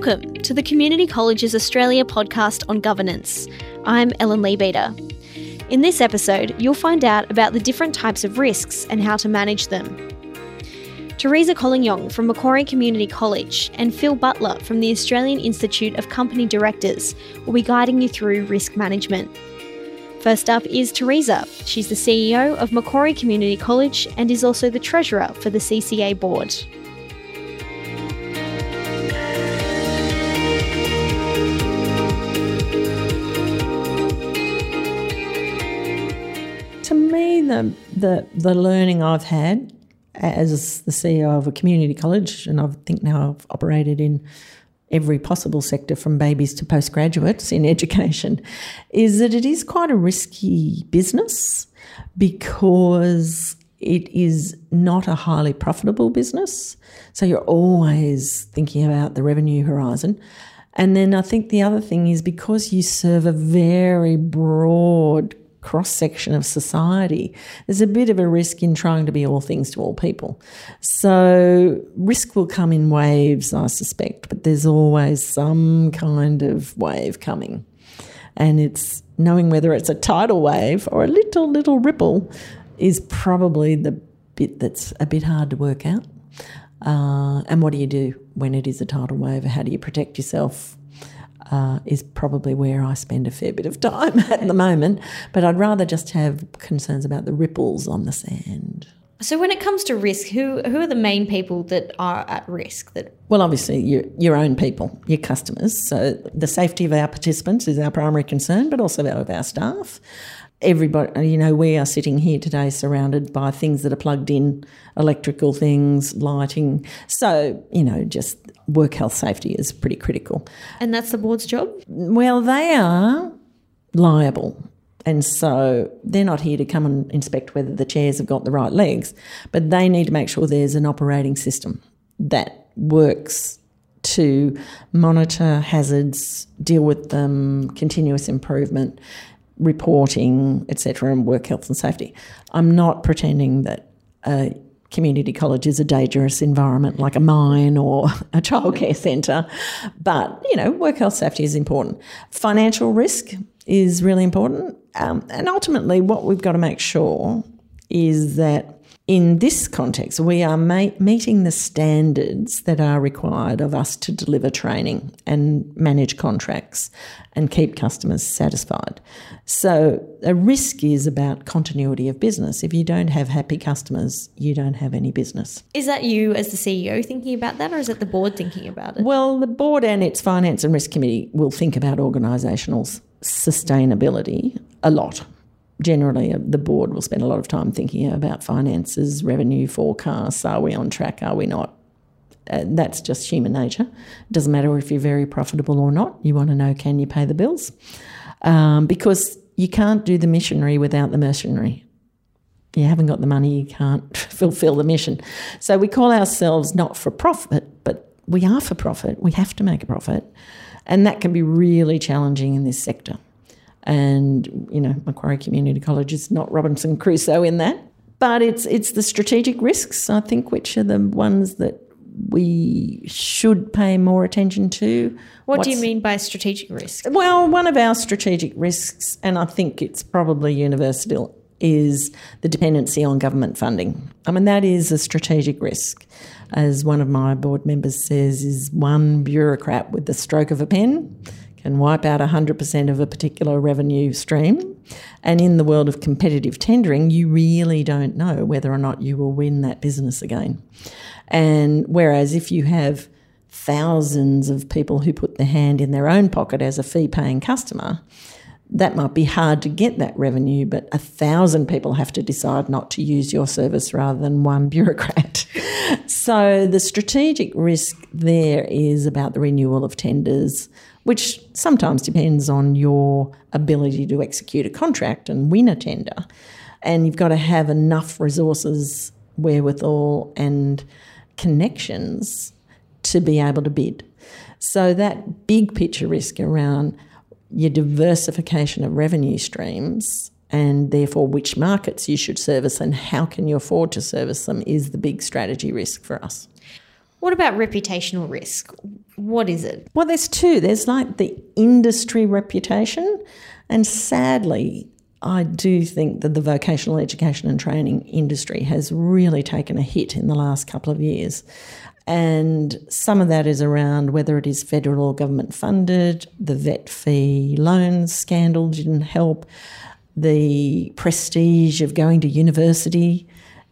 Welcome to the Community Colleges Australia podcast on governance. I'm Ellen Leabeater. In this episode, you'll find out about the different types of risks and how to manage them. Teresa Collignon from Macquarie Community College and Phil Butler from the Australian Institute of Company Directors will be guiding you through risk management. First up is Teresa. She's the CEO of Macquarie Community College and is also the Treasurer for the CCA board. The, the, the learning I've had as the CEO of a community college, and I think now I've operated in every possible sector from babies to postgraduates in education, is that it is quite a risky business because it is not a highly profitable business. So you're always thinking about the revenue horizon. And then I think the other thing is because you serve a very broad cross section of society, there's a bit of a risk in trying to be all things to all people. So, risk will come in waves, I suspect, but there's always some kind of wave coming. And it's knowing whether it's a tidal wave or a little, little ripple is probably the bit that's a bit hard to work out. Uh, and what do you do when it is a tidal wave? How do you protect yourself? Uh, is probably where I spend a fair bit of time at the moment. But I'd rather just have concerns about the ripples on the sand. So, when it comes to risk, who who are the main people that are at risk? That well, obviously your your own people, your customers. So the safety of our participants is our primary concern, but also of our staff everybody, you know, we are sitting here today surrounded by things that are plugged in, electrical things, lighting. So, you know, just work health safety is pretty critical. And that's the board's job? Well, they are liable. And so they're not here to come and inspect whether the chairs have got the right legs, but they need to make sure there's an operating system that works to monitor hazards, deal with them, continuous improvement, reporting, etc., and work health and safety. I'm not pretending that a community college is a dangerous environment like a mine or a childcare centre, but you know, work health safety is important. Financial risk is really important, um, and ultimately, what we've got to make sure is that in this context, we are ma- meeting the standards that are required of us to deliver training and manage contracts and keep customers satisfied. So, a risk is about continuity of business. If you don't have happy customers, you don't have any business. Is that you as the CEO thinking about that, or is it the board thinking about it? Well, the board and its finance and risk committee will think about organisational sustainability a lot generally uh, the board will spend a lot of time thinking about finances, revenue forecasts. Are we on track? Are we not? Uh, that's just human nature. It doesn't matter if you're very profitable or not. You want to know can you pay the bills? Um, because you can't do the missionary without the mercenary. You haven't got the money, you can't fulfill the mission. So we call ourselves not for profit, but we are for profit. We have to make a profit. And that can be really challenging in this sector. And, you know, Macquarie Community College is not Robinson Crusoe in that. But it's it's the strategic risks, I think, which are the ones that we should pay more attention to. What What's, do you mean by strategic risk? Well, one of our strategic risks, and I think it's probably universal, is the dependency on government funding. I mean, that is a strategic risk. As one of my board members says, is one bureaucrat with the stroke of a pen can wipe out 100% of a particular revenue stream. And in the world of competitive tendering, you really don't know whether or not you will win that business again. And whereas if you have thousands of people who put their hand in their own pocket as a fee paying customer, that might be hard to get that revenue, but a thousand people have to decide not to use your service rather than one bureaucrat. so the strategic risk there is about the renewal of tenders, which sometimes depends on your ability to execute a contract and win a tender. And you've got to have enough resources, wherewithal, and connections to be able to bid. So that big picture risk around your diversification of revenue streams and therefore which markets you should service and how can you afford to service them is the big strategy risk for us. What about reputational risk? What is it? Well, there's two. There's like the industry reputation, and sadly, I do think that the vocational education and training industry has really taken a hit in the last couple of years. And some of that is around whether it is federal or government funded, the vet fee loans scandal didn't help, the prestige of going to university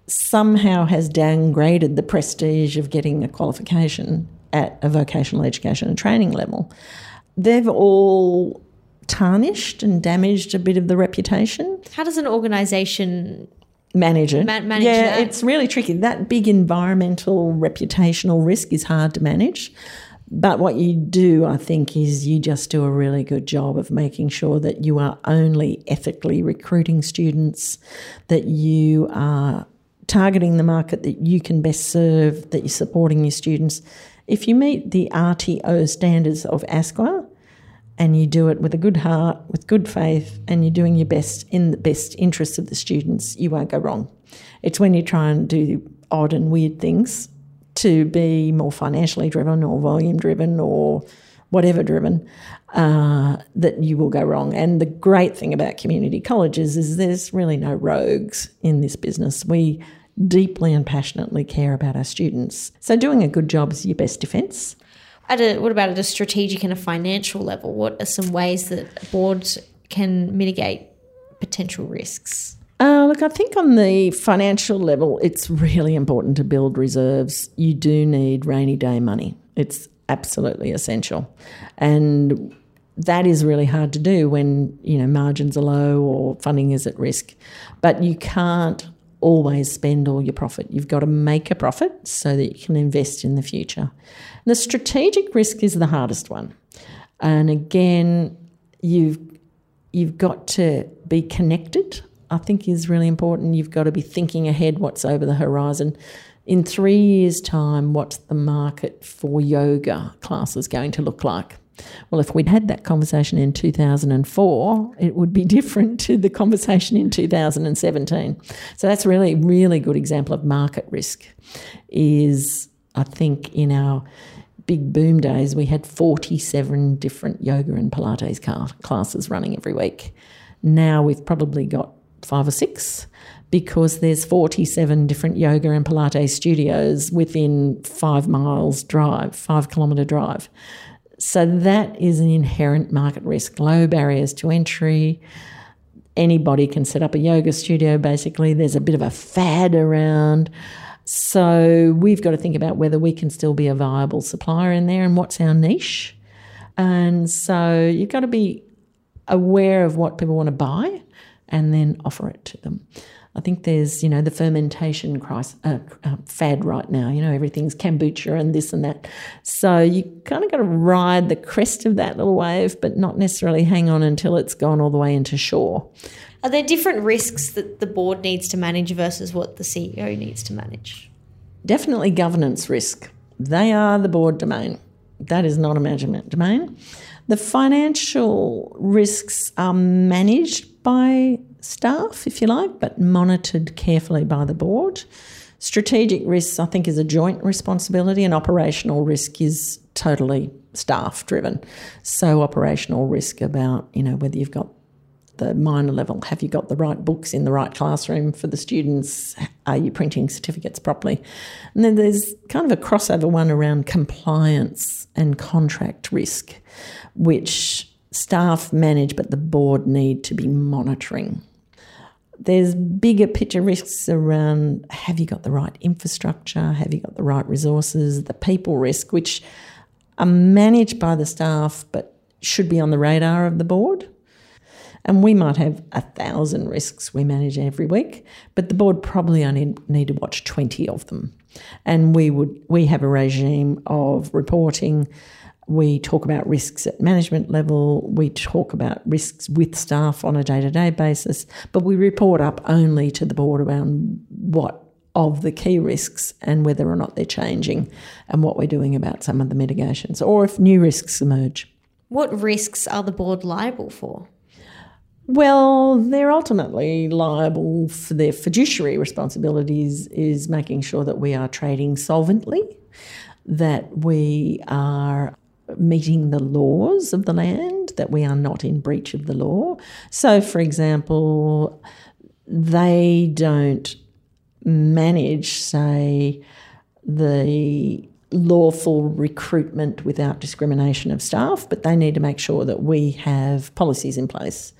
somehow has downgraded the prestige of getting a qualification at a vocational education and training level. They've all tarnished and damaged a bit of the reputation. How does an organisation manage it? Ma- manage yeah, that? it's really tricky. That big environmental reputational risk is hard to manage. But what you do, I think, is you just do a really good job of making sure that you are only ethically recruiting students, that you are targeting the market that you can best serve, that you're supporting your students. If you meet the RTO standards of ASQA, and you do it with a good heart, with good faith, and you're doing your best in the best interests of the students, you won't go wrong. It's when you try and do odd and weird things to be more financially driven or volume driven or whatever driven uh, that you will go wrong. And the great thing about community colleges is there's really no rogues in this business. We deeply and passionately care about our students. So doing a good job is your best defence. At a, what about at a strategic and a financial level? What are some ways that boards can mitigate potential risks? Uh, look, I think on the financial level, it's really important to build reserves. You do need rainy day money. It's absolutely essential. And that is really hard to do when, you know, margins are low or funding is at risk. But you can't always spend all your profit. You've got to make a profit so that you can invest in the future. The strategic risk is the hardest one. And again, you've you've got to be connected. I think is really important. You've got to be thinking ahead what's over the horizon. In 3 years time, what's the market for yoga classes going to look like? Well, if we'd had that conversation in 2004, it would be different to the conversation in 2017. So that's really, really good example of market risk. Is I think in our big boom days, we had 47 different yoga and Pilates classes running every week. Now we've probably got five or six because there's 47 different yoga and Pilates studios within five miles drive, five kilometre drive. So that is an inherent market risk, low barriers to entry. Anybody can set up a yoga studio, basically. There's a bit of a fad around. So we've got to think about whether we can still be a viable supplier in there and what's our niche. And so you've got to be aware of what people want to buy and then offer it to them. I think there's, you know, the fermentation crisis, uh, uh, fad right now. You know, everything's kombucha and this and that. So you kind of got to ride the crest of that little wave, but not necessarily hang on until it's gone all the way into shore. Are there different risks that the board needs to manage versus what the CEO needs to manage? Definitely governance risk. They are the board domain. That is not a management domain. The financial risks are managed by staff, if you like, but monitored carefully by the board. Strategic risks, I think, is a joint responsibility, and operational risk is totally staff driven. So, operational risk about, you know, whether you've got the minor level, have you got the right books in the right classroom for the students? Are you printing certificates properly? And then there's kind of a crossover one around compliance and contract risk, which staff manage, but the board need to be monitoring. There's bigger picture risks around have you got the right infrastructure? Have you got the right resources? The people risk, which are managed by the staff but should be on the radar of the board. And we might have a thousand risks we manage every week, but the board probably only need to watch 20 of them. And we would we have a regime of reporting we talk about risks at management level. We talk about risks with staff on a day to day basis, but we report up only to the board around what of the key risks and whether or not they're changing and what we're doing about some of the mitigations or if new risks emerge. What risks are the board liable for? Well, they're ultimately liable for their fiduciary responsibilities is making sure that we are trading solvently that we are meeting the laws of the land, that we are not in breach of the law. So, for example, they don't manage, say, the lawful recruitment without discrimination of staff, but they need to make sure that we have policies in place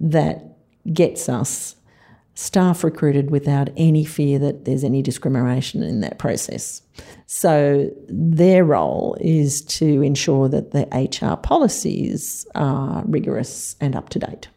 that gets us staff recruited without any fear that there's any discrimination in that process. So their role is to ensure that the HR policies are rigorous and up to date.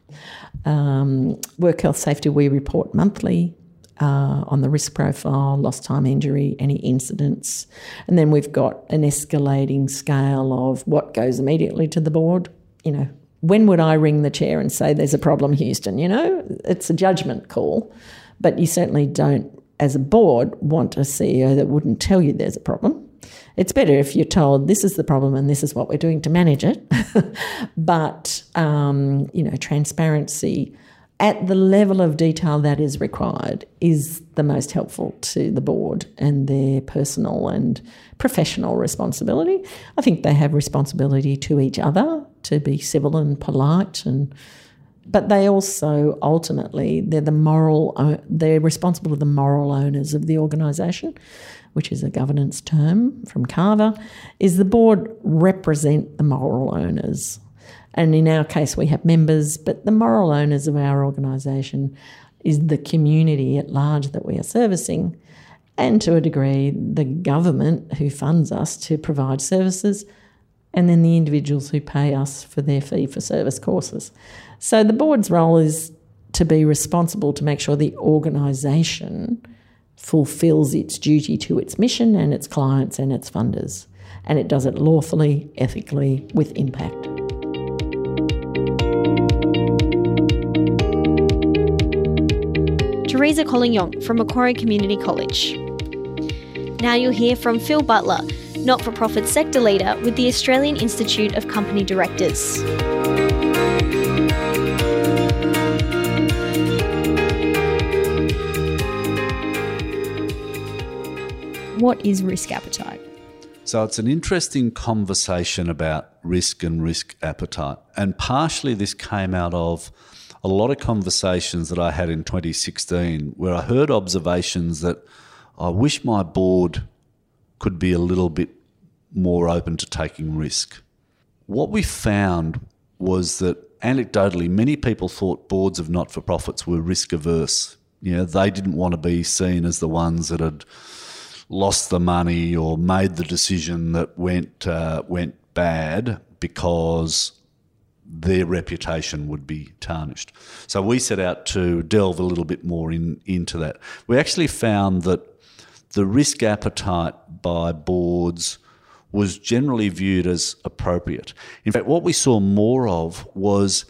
Um, work health safety we report monthly uh, on the risk profile, lost time injury, any incidents. And then we've got an escalating scale of what goes immediately to the board. You know, when would I ring the chair and say there's a problem, Houston? You know, it's a judgment call, but you certainly don't, as a board, want a CEO that wouldn't tell you there's a problem. It's better if you're told this is the problem and this is what we're doing to manage it. but, um, you know, transparency at the level of detail that is required is the most helpful to the board and their personal and professional responsibility. I think they have responsibility to each other to be civil and polite and but they also ultimately they're the moral they're responsible to the moral owners of the organisation, which is a governance term from Carver, is the board represent the moral owners. And in our case, we have members, but the moral owners of our organisation is the community at large that we are servicing, and to a degree, the government who funds us to provide services, and then the individuals who pay us for their fee for service courses. So the board's role is to be responsible to make sure the organisation fulfills its duty to its mission and its clients and its funders, and it does it lawfully, ethically, with impact. Teresa Collignon from Macquarie Community College. Now you'll hear from Phil Butler, not for profit sector leader with the Australian Institute of Company Directors. What is risk appetite? So it's an interesting conversation about risk and risk appetite. And partially this came out of a lot of conversations that I had in 2016 where I heard observations that I wish my board could be a little bit more open to taking risk. What we found was that anecdotally, many people thought boards of not for profits were risk averse. You know, they didn't want to be seen as the ones that had lost the money or made the decision that went uh, went bad because their reputation would be tarnished. So we set out to delve a little bit more in, into that. We actually found that the risk appetite by boards was generally viewed as appropriate. In fact, what we saw more of was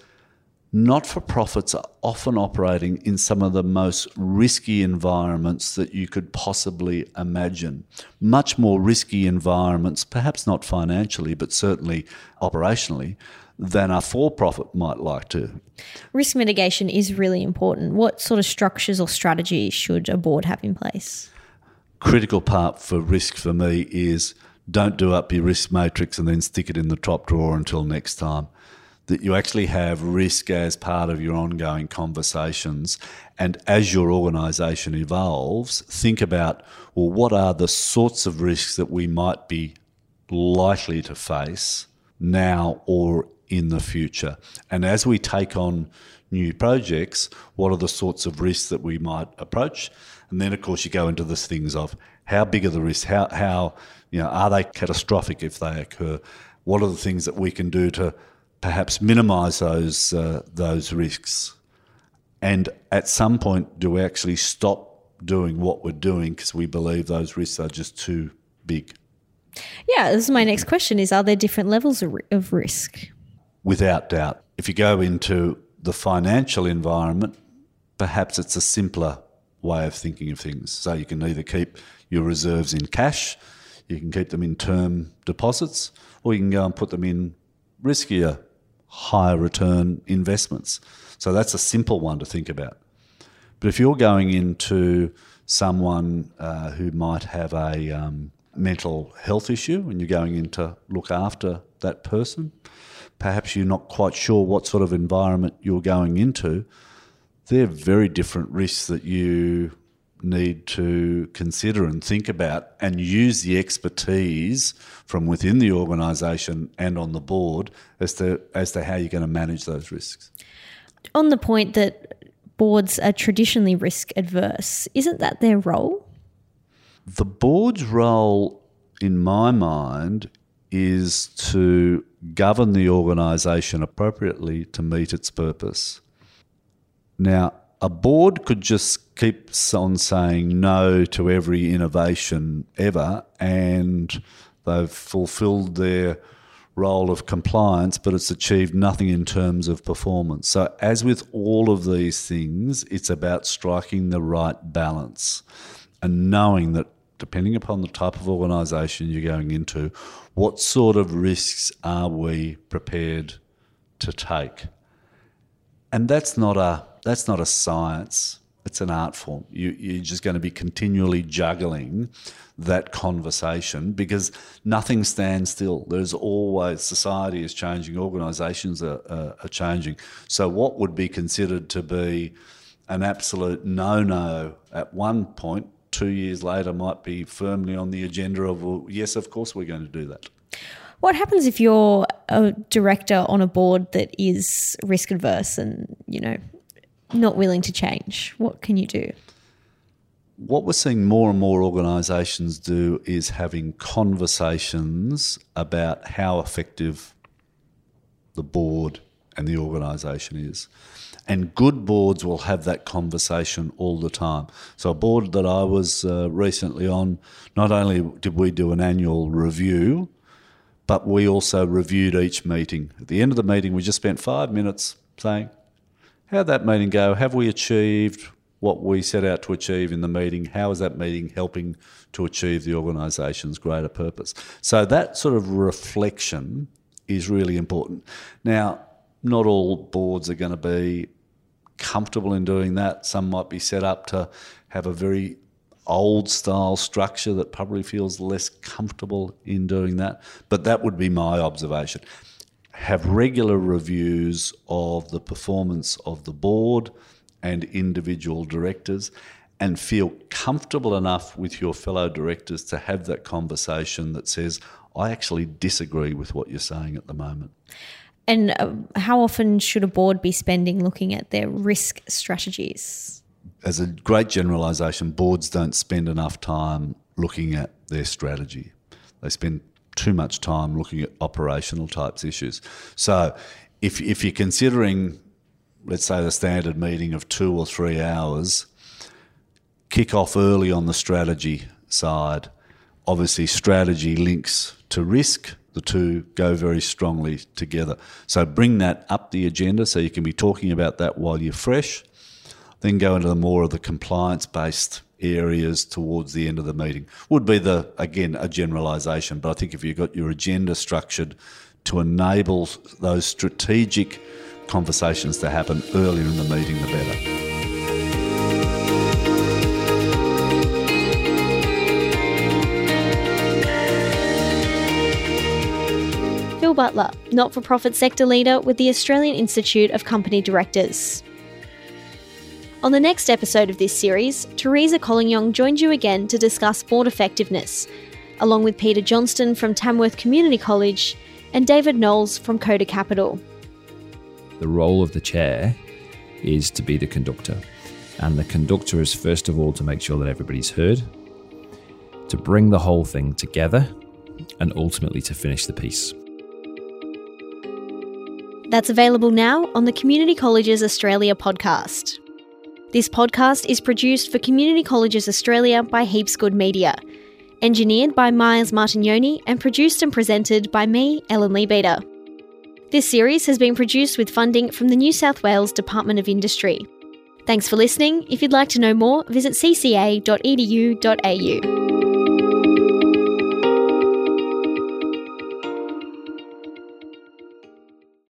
not for profits are often operating in some of the most risky environments that you could possibly imagine. Much more risky environments, perhaps not financially, but certainly operationally, than a for profit might like to. Risk mitigation is really important. What sort of structures or strategies should a board have in place? Critical part for risk for me is don't do up your risk matrix and then stick it in the top drawer until next time. That you actually have risk as part of your ongoing conversations. And as your organisation evolves, think about well, what are the sorts of risks that we might be likely to face now or in the future. And as we take on new projects, what are the sorts of risks that we might approach? And then, of course, you go into the things of how big are the risks? How, how you know, are they catastrophic if they occur? What are the things that we can do to perhaps minimise those uh, those risks? And at some point, do we actually stop doing what we're doing because we believe those risks are just too big? Yeah, this is my next question: Is are there different levels of, of risk? without doubt. If you go into the financial environment, perhaps it's a simpler way of thinking of things. So you can either keep your reserves in cash, you can keep them in term deposits, or you can go and put them in riskier, higher return investments. So that's a simple one to think about. But if you're going into someone uh, who might have a um, mental health issue and you're going in to look after that person. Perhaps you're not quite sure what sort of environment you're going into. They're very different risks that you need to consider and think about and use the expertise from within the organisation and on the board as to as to how you're going to manage those risks. On the point that boards are traditionally risk adverse, isn't that their role? The board's role, in my mind, is to govern the organisation appropriately to meet its purpose. Now, a board could just keep on saying no to every innovation ever, and they've fulfilled their role of compliance, but it's achieved nothing in terms of performance. So, as with all of these things, it's about striking the right balance and knowing that depending upon the type of organisation you're going into, what sort of risks are we prepared to take? And that's not a that's not a science. It's an art form. You, you're just going to be continually juggling that conversation because nothing stands still. There's always society is changing, organisations are, are, are changing. So what would be considered to be an absolute no-no at one point, two years later, might be firmly on the agenda of well, yes, of course we're going to do that. What happens if you're a director on a board that is risk adverse and you know not willing to change? What can you do? What we're seeing more and more organisations do is having conversations about how effective the board and the organisation is. And good boards will have that conversation all the time. So, a board that I was uh, recently on, not only did we do an annual review, but we also reviewed each meeting. At the end of the meeting, we just spent five minutes saying, How'd that meeting go? Have we achieved what we set out to achieve in the meeting? How is that meeting helping to achieve the organisation's greater purpose? So that sort of reflection is really important. Now, not all boards are going to be comfortable in doing that. Some might be set up to have a very old style structure that probably feels less comfortable in doing that. But that would be my observation have regular reviews of the performance of the board and individual directors and feel comfortable enough with your fellow directors to have that conversation that says, I actually disagree with what you're saying at the moment. And uh, how often should a board be spending looking at their risk strategies? As a great generalisation, boards don't spend enough time looking at their strategy. They spend too much time looking at operational types issues. So if, if you're considering, let's say, the standard meeting of two or three hours, kick off early on the strategy side. Obviously, strategy links to risk. The two go very strongly together. So bring that up the agenda so you can be talking about that while you're fresh. Then go into the more of the compliance based areas towards the end of the meeting. Would be the again a generalisation, but I think if you've got your agenda structured to enable those strategic conversations to happen earlier in the meeting, the better. Phil Butler, not for profit sector leader with the Australian Institute of Company Directors. On the next episode of this series, Teresa Collignon joins you again to discuss board effectiveness, along with Peter Johnston from Tamworth Community College and David Knowles from Coda Capital. The role of the chair is to be the conductor, and the conductor is first of all to make sure that everybody's heard, to bring the whole thing together, and ultimately to finish the piece. That's available now on the Community Colleges Australia podcast. This podcast is produced for Community Colleges Australia by Heaps Good Media, engineered by Miles Martignoni, and produced and presented by me, Ellen Leabeater. This series has been produced with funding from the New South Wales Department of Industry. Thanks for listening. If you'd like to know more, visit cca.edu.au.